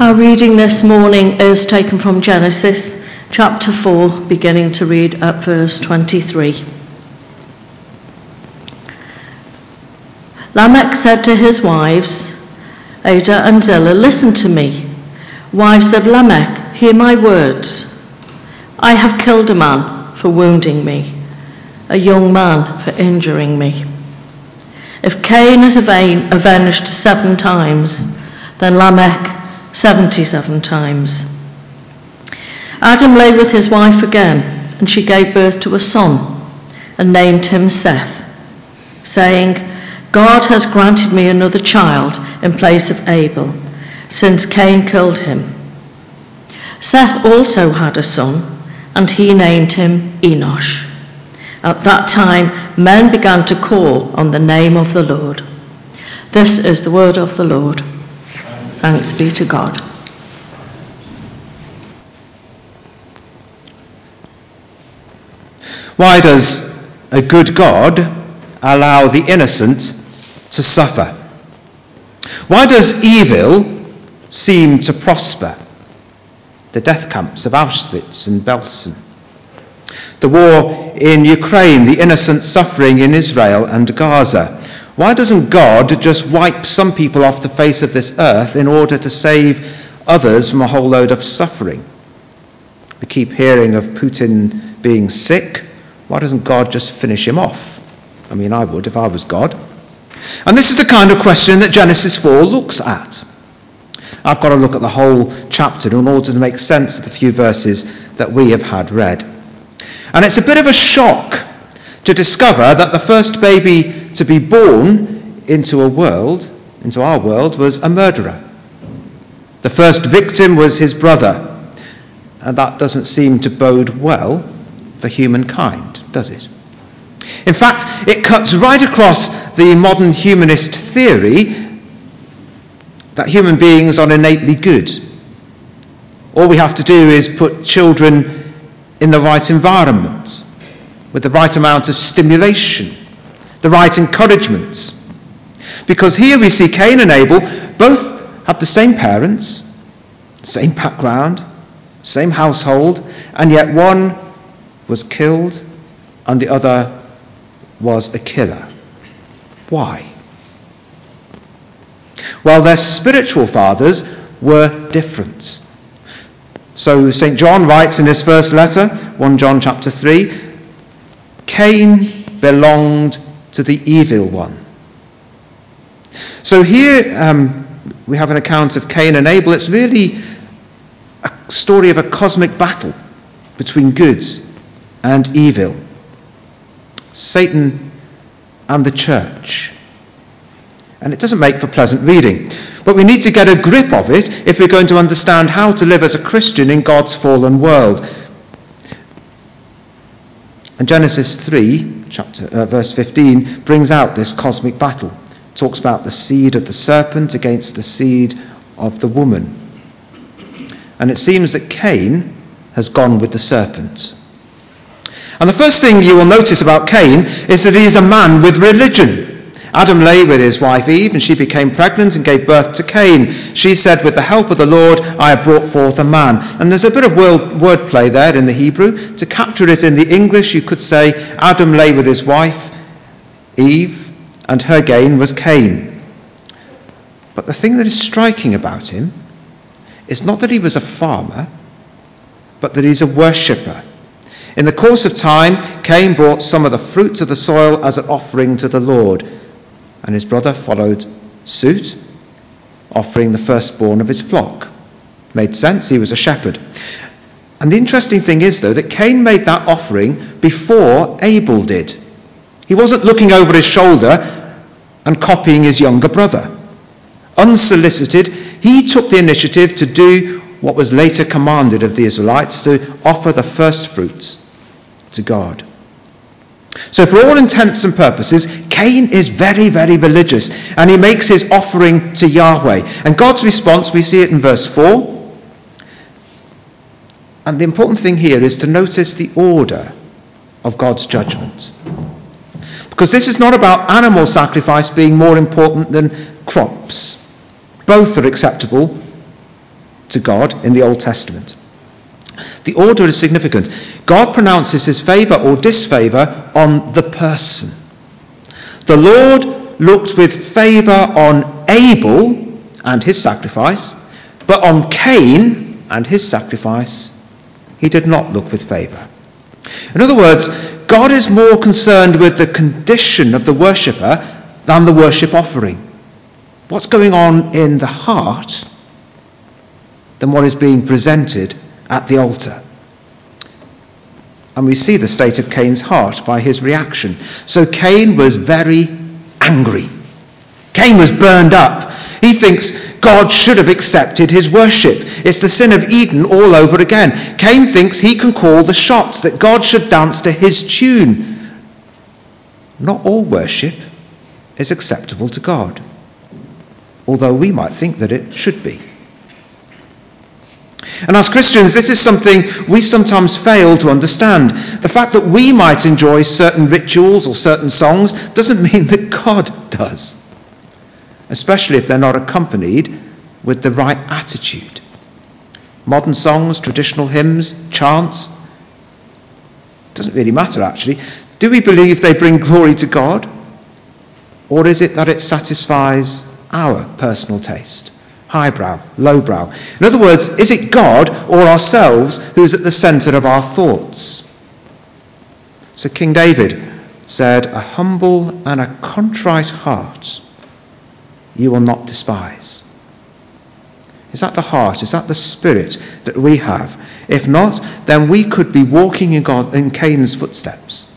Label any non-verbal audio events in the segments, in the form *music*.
Our reading this morning is taken from Genesis chapter 4, beginning to read at verse 23. Lamech said to his wives, Adah and Zillah, Listen to me. Wives of Lamech, hear my words. I have killed a man for wounding me, a young man for injuring me. If Cain is avenged seven times, then Lamech 77 times. Adam lay with his wife again, and she gave birth to a son and named him Seth, saying, God has granted me another child in place of Abel, since Cain killed him. Seth also had a son, and he named him Enosh. At that time, men began to call on the name of the Lord. This is the word of the Lord. Thanks be to God. Why does a good God allow the innocent to suffer? Why does evil seem to prosper? The death camps of Auschwitz and Belsen. The war in Ukraine, the innocent suffering in Israel and Gaza. Why doesn't God just wipe some people off the face of this earth in order to save others from a whole load of suffering? We keep hearing of Putin being sick. Why doesn't God just finish him off? I mean, I would if I was God. And this is the kind of question that Genesis 4 looks at. I've got to look at the whole chapter in order to make sense of the few verses that we have had read. And it's a bit of a shock to discover that the first baby to be born into a world, into our world, was a murderer. The first victim was his brother. And that doesn't seem to bode well for humankind, does it? In fact, it cuts right across the modern humanist theory that human beings are innately good. All we have to do is put children in the right environment, with the right amount of stimulation, the right encouragements. Because here we see Cain and Abel both have the same parents, same background, same household, and yet one was killed and the other was a killer. Why? Well, their spiritual fathers were different. So St. John writes in his first letter, 1 John chapter 3, Cain belonged to the evil one. So here um, we have an account of Cain and Abel. It's really a story of a cosmic battle between good and evil. Satan and the church. And it doesn't make for pleasant reading. But we need to get a grip of it if we're going to understand how to live as a Christian in God's fallen world. And Genesis 3, chapter, uh, verse 15, brings out this cosmic battle. It talks about the seed of the serpent against the seed of the woman. And it seems that Cain has gone with the serpent. And the first thing you will notice about Cain is that he is a man with religion. Adam lay with his wife Eve, and she became pregnant and gave birth to Cain. She said, With the help of the Lord, I have brought forth a man. And there's a bit of wordplay there in the Hebrew. To capture it in the English, you could say, Adam lay with his wife Eve, and her gain was Cain. But the thing that is striking about him is not that he was a farmer, but that he's a worshipper. In the course of time, Cain brought some of the fruits of the soil as an offering to the Lord and his brother followed suit, offering the firstborn of his flock. Made sense, he was a shepherd. And the interesting thing is, though, that Cain made that offering before Abel did. He wasn't looking over his shoulder and copying his younger brother. Unsolicited, he took the initiative to do what was later commanded of the Israelites to offer the first fruits to God. So, for all intents and purposes, Cain is very, very religious and he makes his offering to Yahweh. And God's response, we see it in verse 4. And the important thing here is to notice the order of God's judgment. Because this is not about animal sacrifice being more important than crops. Both are acceptable to God in the Old Testament. The order is significant. God pronounces his favour or disfavour on the person. The Lord looked with favour on Abel and his sacrifice, but on Cain and his sacrifice, he did not look with favour. In other words, God is more concerned with the condition of the worshipper than the worship offering. What's going on in the heart than what is being presented at the altar. And we see the state of Cain's heart by his reaction. So Cain was very angry. Cain was burned up. He thinks God should have accepted his worship. It's the sin of Eden all over again. Cain thinks he can call the shots, that God should dance to his tune. Not all worship is acceptable to God, although we might think that it should be. And as Christians, this is something we sometimes fail to understand. The fact that we might enjoy certain rituals or certain songs doesn't *laughs* mean that God does, especially if they're not accompanied with the right attitude. Modern songs, traditional hymns, chants, doesn't really matter actually. Do we believe they bring glory to God? Or is it that it satisfies our personal taste? Highbrow, lowbrow. In other words, is it God or ourselves who's at the centre of our thoughts? So King David said, A humble and a contrite heart you will not despise. Is that the heart? Is that the spirit that we have? If not, then we could be walking in, God, in Cain's footsteps.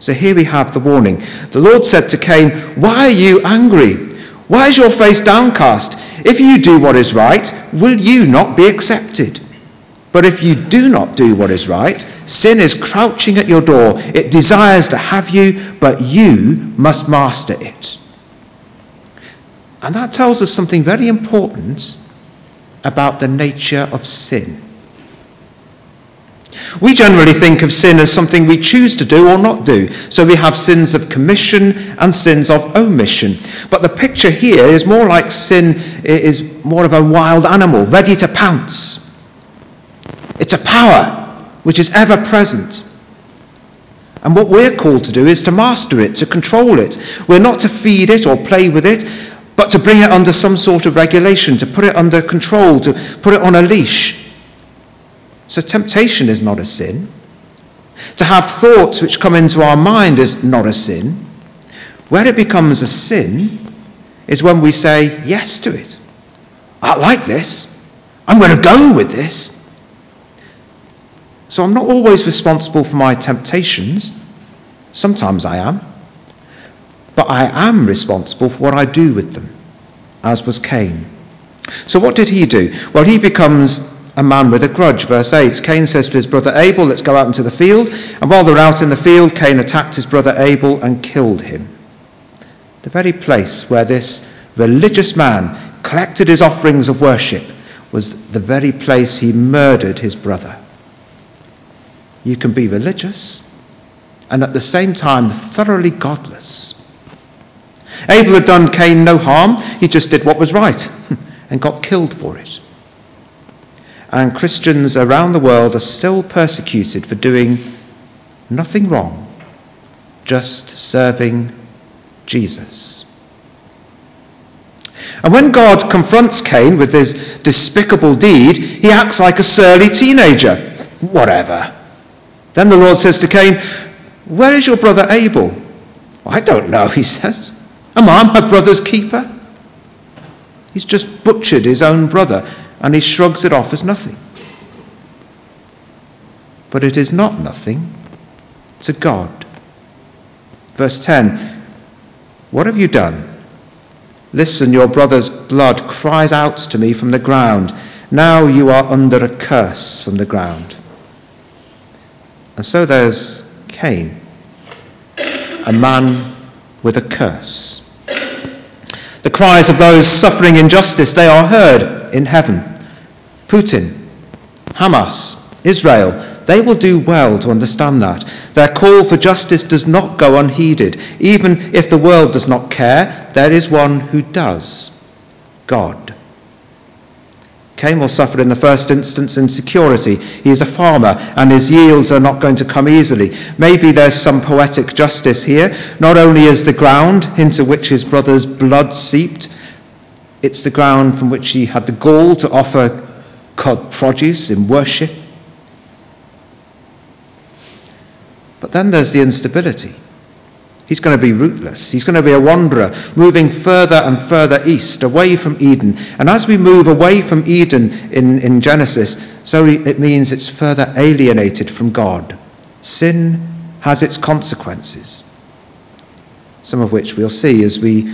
So here we have the warning. The Lord said to Cain, Why are you angry? Why is your face downcast? If you do what is right, will you not be accepted? But if you do not do what is right, sin is crouching at your door. It desires to have you, but you must master it. And that tells us something very important about the nature of sin. We generally think of sin as something we choose to do or not do. So we have sins of commission and sins of omission. But the picture here is more like sin is more of a wild animal, ready to pounce. It's a power which is ever present. And what we're called to do is to master it, to control it. We're not to feed it or play with it, but to bring it under some sort of regulation, to put it under control, to put it on a leash. So temptation is not a sin. To have thoughts which come into our mind is not a sin. Where it becomes a sin is when we say yes to it. I like this. I'm going to go with this. So I'm not always responsible for my temptations. Sometimes I am. But I am responsible for what I do with them, as was Cain. So what did he do? Well, he becomes a man with a grudge. Verse 8 Cain says to his brother Abel, Let's go out into the field. And while they're out in the field, Cain attacked his brother Abel and killed him. The very place where this religious man collected his offerings of worship was the very place he murdered his brother. You can be religious and at the same time thoroughly godless. Abel had done Cain no harm, he just did what was right *laughs* and got killed for it and Christians around the world are still persecuted for doing nothing wrong, just serving Jesus. And when God confronts Cain with his despicable deed, he acts like a surly teenager. Whatever. Then the Lord says to Cain, Where is your brother Abel? I don't know, he *laughs* says. Am I my brother's keeper? He's just butchered his own brother and he shrugs it off as nothing. But it is not nothing to God. Verse 10 What have you done? Listen, your brother's blood cries out to me from the ground. Now you are under a curse from the ground. And so there's Cain, a man with a curse. The cries of those suffering injustice, they are heard in heaven. Putin, Hamas, Israel, they will do well to understand that. Their call for justice does not go unheeded. Even if the world does not care, there is one who does God. Cain will suffer in the first instance insecurity. He is a farmer and his yields are not going to come easily. Maybe there's some poetic justice here. Not only is the ground into which his brother's blood seeped, it's the ground from which he had the gall to offer God produce in worship. But then there's the instability. He's going to be rootless. He's going to be a wanderer, moving further and further east, away from Eden. And as we move away from Eden in, in Genesis, so it means it's further alienated from God. Sin has its consequences, some of which we'll see as we,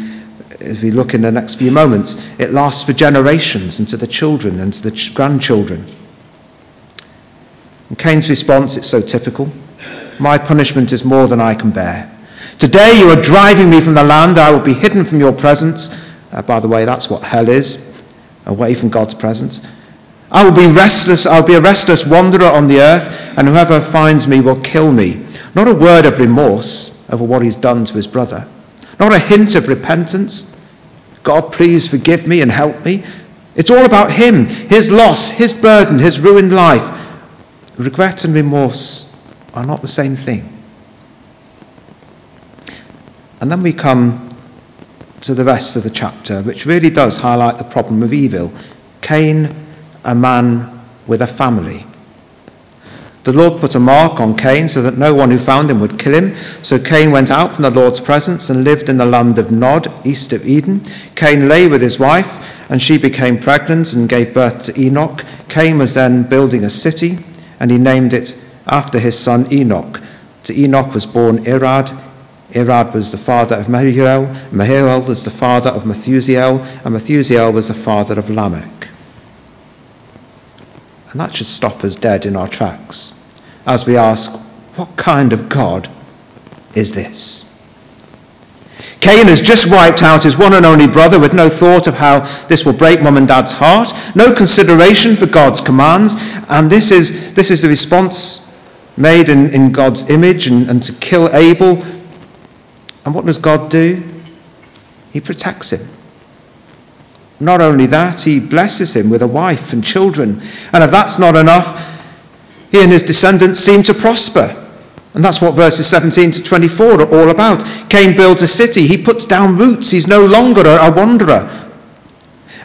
as we look in the next few moments. It lasts for generations and to the children and to the grandchildren. And Cain's response, it's so typical. My punishment is more than I can bear. Today you are driving me from the land. I will be hidden from your presence. Uh, by the way, that's what hell is away from God's presence. I will be restless. I'll be a restless wanderer on the earth, and whoever finds me will kill me. Not a word of remorse over what he's done to his brother. Not a hint of repentance. God, please forgive me and help me. It's all about him, his loss, his burden, his ruined life. Regret and remorse are not the same thing. And then we come to the rest of the chapter, which really does highlight the problem of evil. Cain, a man with a family. The Lord put a mark on Cain so that no one who found him would kill him. So Cain went out from the Lord's presence and lived in the land of Nod, east of Eden. Cain lay with his wife, and she became pregnant and gave birth to Enoch. Cain was then building a city, and he named it after his son Enoch. To Enoch was born Irad. Irad was the father of Mehuel, Mehuel was the father of Methushael, and Methushael was the father of Lamech. And that should stop us dead in our tracks as we ask, what kind of God is this? Cain has just wiped out his one and only brother with no thought of how this will break mum and dad's heart, no consideration for God's commands, and this is, this is the response made in, in God's image and, and to kill Abel and what does God do? He protects him. Not only that, he blesses him with a wife and children. And if that's not enough, he and his descendants seem to prosper. And that's what verses 17 to 24 are all about. Cain builds a city. He puts down roots. He's no longer a, wanderer.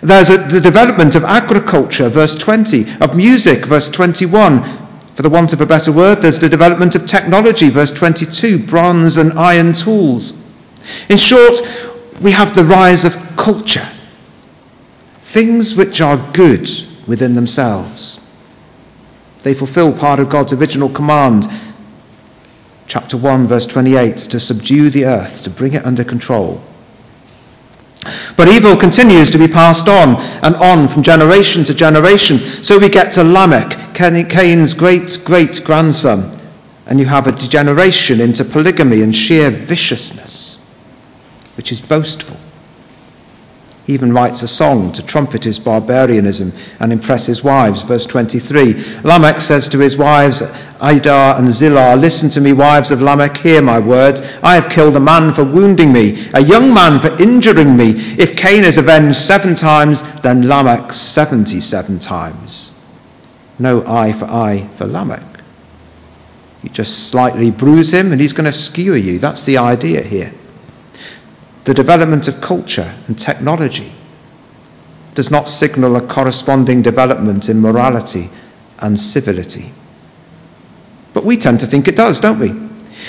There's a, the development of agriculture, verse 20, of music, verse 21, for the want of a better word, there's the development of technology, verse 22, bronze and iron tools. In short, we have the rise of culture, things which are good within themselves. They fulfill part of God's original command, chapter 1, verse 28, to subdue the earth, to bring it under control. But evil continues to be passed on and on from generation to generation. So we get to Lamech, Cain's great great grandson, and you have a degeneration into polygamy and sheer viciousness, which is boastful. He even writes a song to trumpet his barbarianism and impress his wives. Verse 23 Lamech says to his wives, Adah and Zillah, Listen to me, wives of Lamech, hear my words. I have killed a man for wounding me, a young man for injuring me. If Cain is avenged seven times, then Lamech 77 times. No eye for eye for Lamech. You just slightly bruise him and he's going to skewer you. That's the idea here the development of culture and technology does not signal a corresponding development in morality and civility. But we tend to think it does, don't we?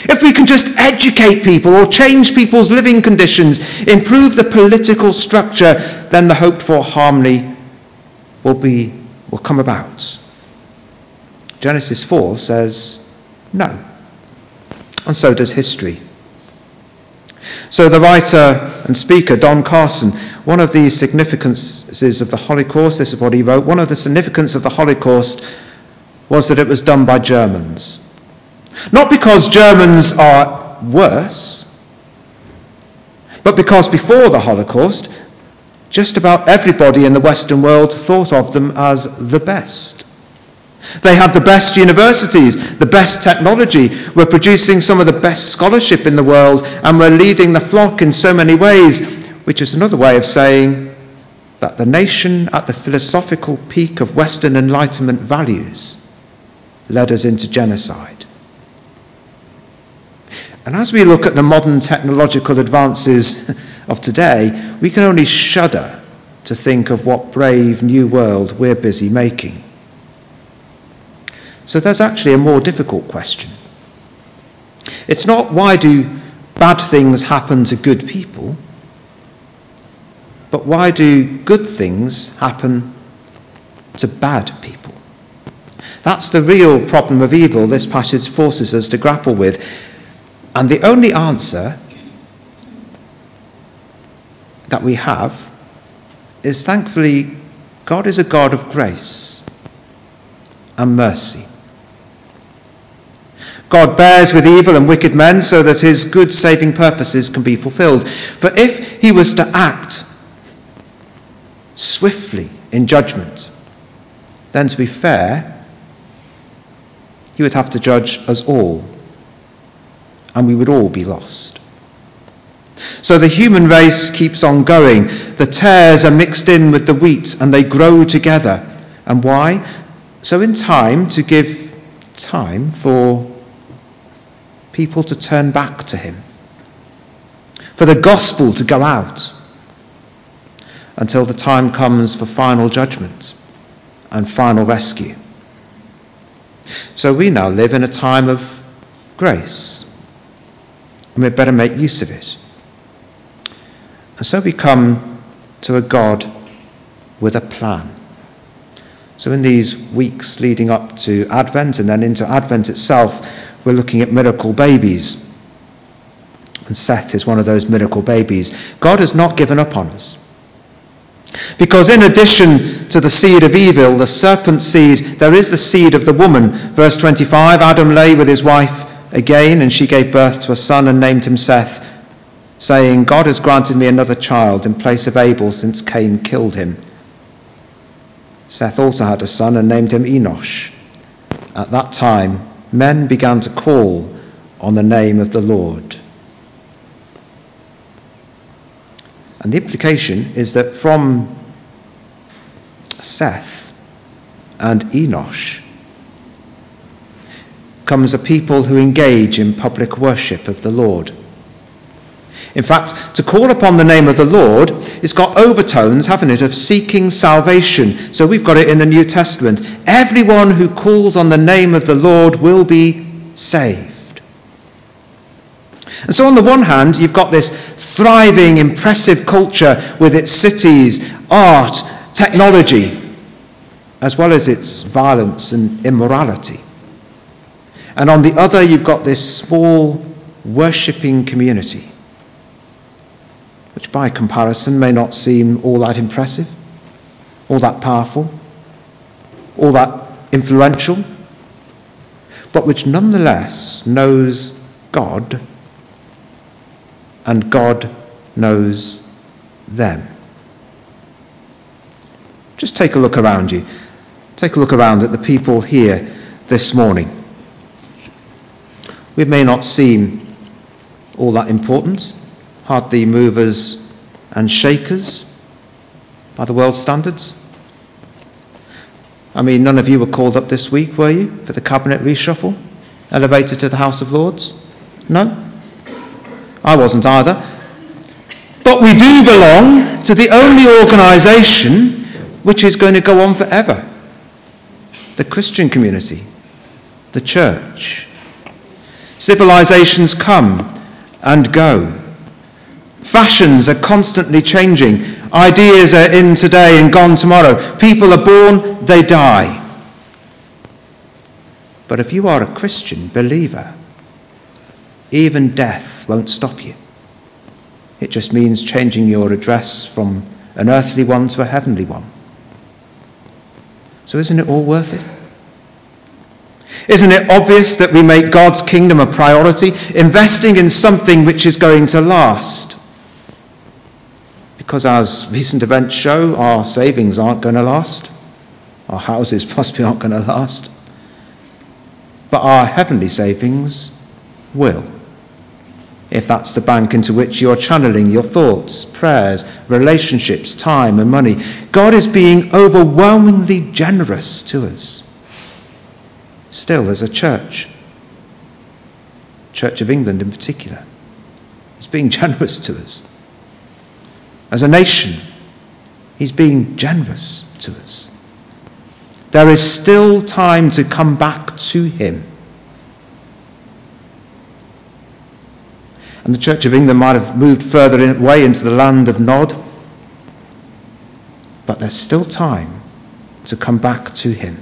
If we can just educate people or change people's living conditions, improve the political structure, then the hoped for harmony will, be, will come about. Genesis 4 says no. And so does history. So, the writer and speaker, Don Carson, one of the significances of the Holocaust, this is what he wrote, one of the significance of the Holocaust was that it was done by Germans. Not because Germans are worse, but because before the Holocaust, just about everybody in the Western world thought of them as the best. They had the best universities, the best technology, were producing some of the best scholarship in the world, and were leading the flock in so many ways, which is another way of saying that the nation at the philosophical peak of Western Enlightenment values led us into genocide. And as we look at the modern technological advances *laughs* of today, we can only shudder to think of what brave new world we're busy making. So there's actually a more difficult question. It's not why do bad things happen to good people, but why do good things happen to bad people? That's the real problem of evil this passage forces us to grapple with. And the only answer that we have is thankfully God is a God of grace and mercy. God bears with evil and wicked men so that his good saving purposes can be fulfilled. For if he was to act swiftly in judgment, then to be fair, he would have to judge us all, and we would all be lost. So the human race keeps on going. The tares are mixed in with the wheat and they grow together. And why? So in time to give time for people to turn back to him, for the gospel to go out until the time comes for final judgment and final rescue. So we now live in a time of grace, and we'd better make use of it. And so we come to a God with a plan. So in these weeks leading up to Advent and then into Advent itself, we're looking at miracle babies. And Seth is one of those miracle babies. God has not given up on us. Because in addition to the seed of evil, the serpent seed, there is the seed of the woman. Verse 25 Adam lay with his wife again, and she gave birth to a son and named him Seth, saying, God has granted me another child in place of Abel since Cain killed him. Seth also had a son and named him Enosh. At that time, men began to call on the name of the Lord. And the implication is that from Seth and Enosh comes a people who engage in public worship of the Lord. In fact, to call upon the name of the Lord, it's got overtones, haven't it, of seeking salvation. So we've got it in the New Testament. Everyone who calls on the name of the Lord will be saved. And so, on the one hand, you've got this thriving, impressive culture with its cities, art, technology, as well as its violence and immorality. And on the other, you've got this small, worshipping community which by comparison may not seem all that impressive, all that powerful, all that influential, but which nonetheless knows God and God knows them. Just take a look around you. Take a look around at the people here this morning. We may not seem all that important hardly movers and shakers by the world standards. I mean, none of you were called up this week, were you, for the cabinet reshuffle? Elevated to the House of Lords? No? I wasn't either. But we do belong to the only organisation which is going to go on forever the Christian community, the church. Civilizations come and go. Fashions are constantly changing. Ideas are in today and gone tomorrow. People are born, they die. But if you are a Christian believer, even death won't stop you. It just means changing your address from an earthly one to a heavenly one. So isn't it all worth it? Isn't it obvious that we make God's kingdom a priority, investing in something which is going to last? Because as recent events show, our savings aren't going to last. Our houses *laughs* possibly aren't going to last. But our heavenly savings will. if that's the bank into which you're channeling your thoughts, prayers, relationships, time, and money. God is being overwhelmingly generous to us. Still, as a church, Church of England in particular, is being *laughs* generous to us. As a nation, He's being generous to us. There is still time to come back to Him. And the Church of England might have moved further away into the land of Nod, but there's still time to come back to Him.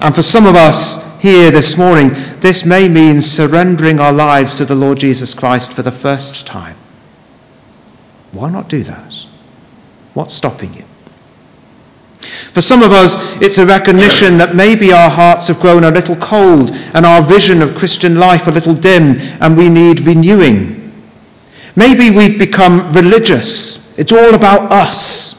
And for some of us here this morning, this may mean surrendering our lives to the Lord Jesus Christ for the first time. Why not do that? What's stopping you? For some of us, it's a recognition that maybe our hearts have grown a little cold and our vision of Christian life a little dim and we need renewing. Maybe we've become religious. It's all about us.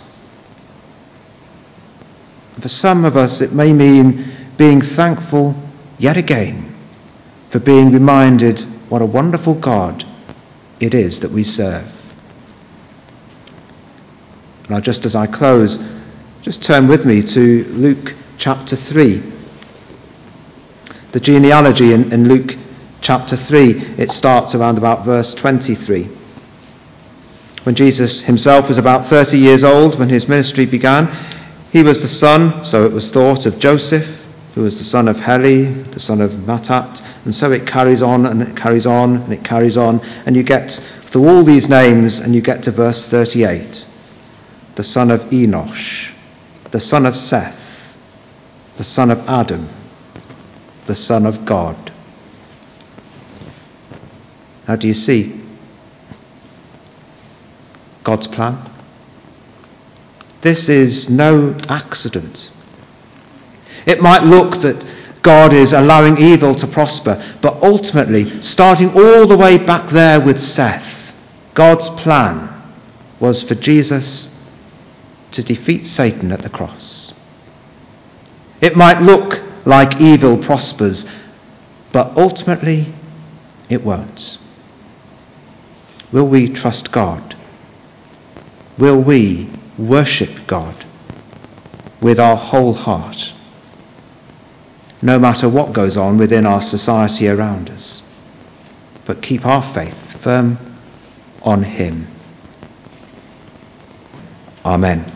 For some of us, it may mean being thankful yet again for being reminded what a wonderful God it is that we serve. Now, just as I close, just turn with me to Luke chapter 3. The genealogy in, in Luke chapter 3, it starts around about verse 23. When Jesus himself was about 30 years old, when his ministry began, he was the son, so it was thought, of Joseph, who was the son of Heli, the son of Matthat, and so it carries on and it carries on and it carries on, and you get through all these names and you get to verse 38. The son of Enosh, the son of Seth, the son of Adam, the son of God. Now, do you see God's plan? This is no accident. It might look that God is allowing evil to prosper, but ultimately, starting all the way back there with Seth, God's plan was for Jesus to defeat Satan at the cross. It might look like evil prospers, but ultimately it won't. Will we trust God? Will we worship God with our whole heart? No matter what goes on within our society around us, but keep our faith firm on Him. Amen.